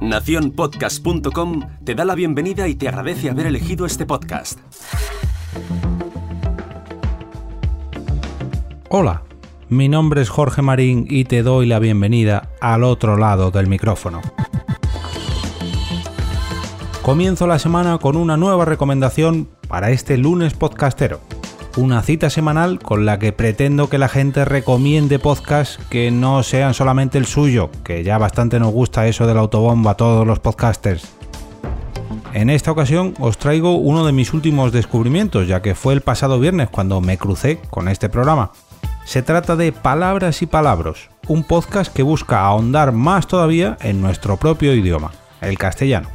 Naciónpodcast.com te da la bienvenida y te agradece haber elegido este podcast. Hola, mi nombre es Jorge Marín y te doy la bienvenida al otro lado del micrófono. Comienzo la semana con una nueva recomendación para este lunes podcastero. Una cita semanal con la que pretendo que la gente recomiende podcasts que no sean solamente el suyo, que ya bastante nos gusta eso del autobomba a todos los podcasters. En esta ocasión os traigo uno de mis últimos descubrimientos, ya que fue el pasado viernes cuando me crucé con este programa. Se trata de Palabras y Palabros, un podcast que busca ahondar más todavía en nuestro propio idioma, el castellano.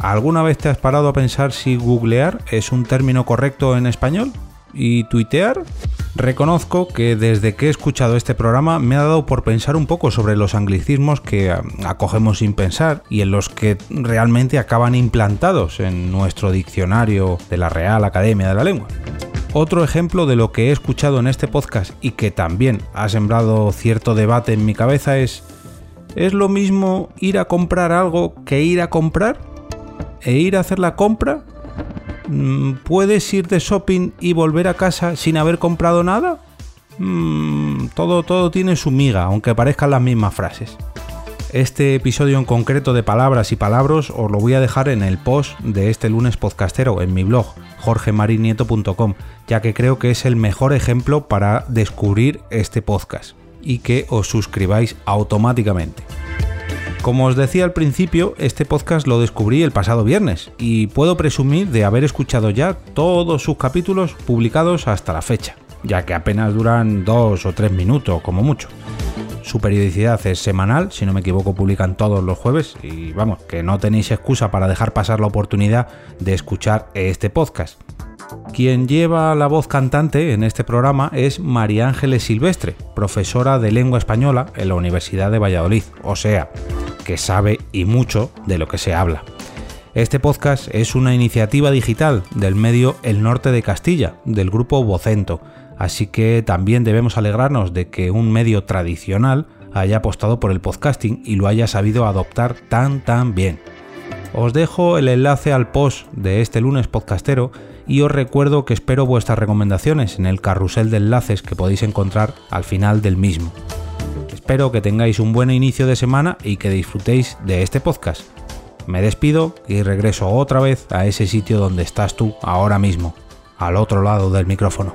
¿Alguna vez te has parado a pensar si googlear es un término correcto en español? ¿Y tuitear? Reconozco que desde que he escuchado este programa me ha dado por pensar un poco sobre los anglicismos que ah, acogemos sin pensar y en los que realmente acaban implantados en nuestro diccionario de la Real Academia de la Lengua. Otro ejemplo de lo que he escuchado en este podcast y que también ha sembrado cierto debate en mi cabeza es ¿es lo mismo ir a comprar algo que ir a comprar? E ir a hacer la compra? Mm, ¿Puedes ir de shopping y volver a casa sin haber comprado nada? Mm, todo, todo tiene su miga, aunque parezcan las mismas frases. Este episodio en concreto de palabras y palabras os lo voy a dejar en el post de este lunes podcastero en mi blog jorgemarinieto.com, ya que creo que es el mejor ejemplo para descubrir este podcast y que os suscribáis automáticamente. Como os decía al principio, este podcast lo descubrí el pasado viernes y puedo presumir de haber escuchado ya todos sus capítulos publicados hasta la fecha, ya que apenas duran dos o tres minutos como mucho. Su periodicidad es semanal, si no me equivoco publican todos los jueves y vamos, que no tenéis excusa para dejar pasar la oportunidad de escuchar este podcast. Quien lleva la voz cantante en este programa es María Ángeles Silvestre, profesora de lengua española en la Universidad de Valladolid, o sea, que sabe y mucho de lo que se habla. Este podcast es una iniciativa digital del medio El Norte de Castilla, del grupo Vocento, así que también debemos alegrarnos de que un medio tradicional haya apostado por el podcasting y lo haya sabido adoptar tan tan bien. Os dejo el enlace al post de este lunes podcastero y os recuerdo que espero vuestras recomendaciones en el carrusel de enlaces que podéis encontrar al final del mismo. Espero que tengáis un buen inicio de semana y que disfrutéis de este podcast. Me despido y regreso otra vez a ese sitio donde estás tú ahora mismo, al otro lado del micrófono.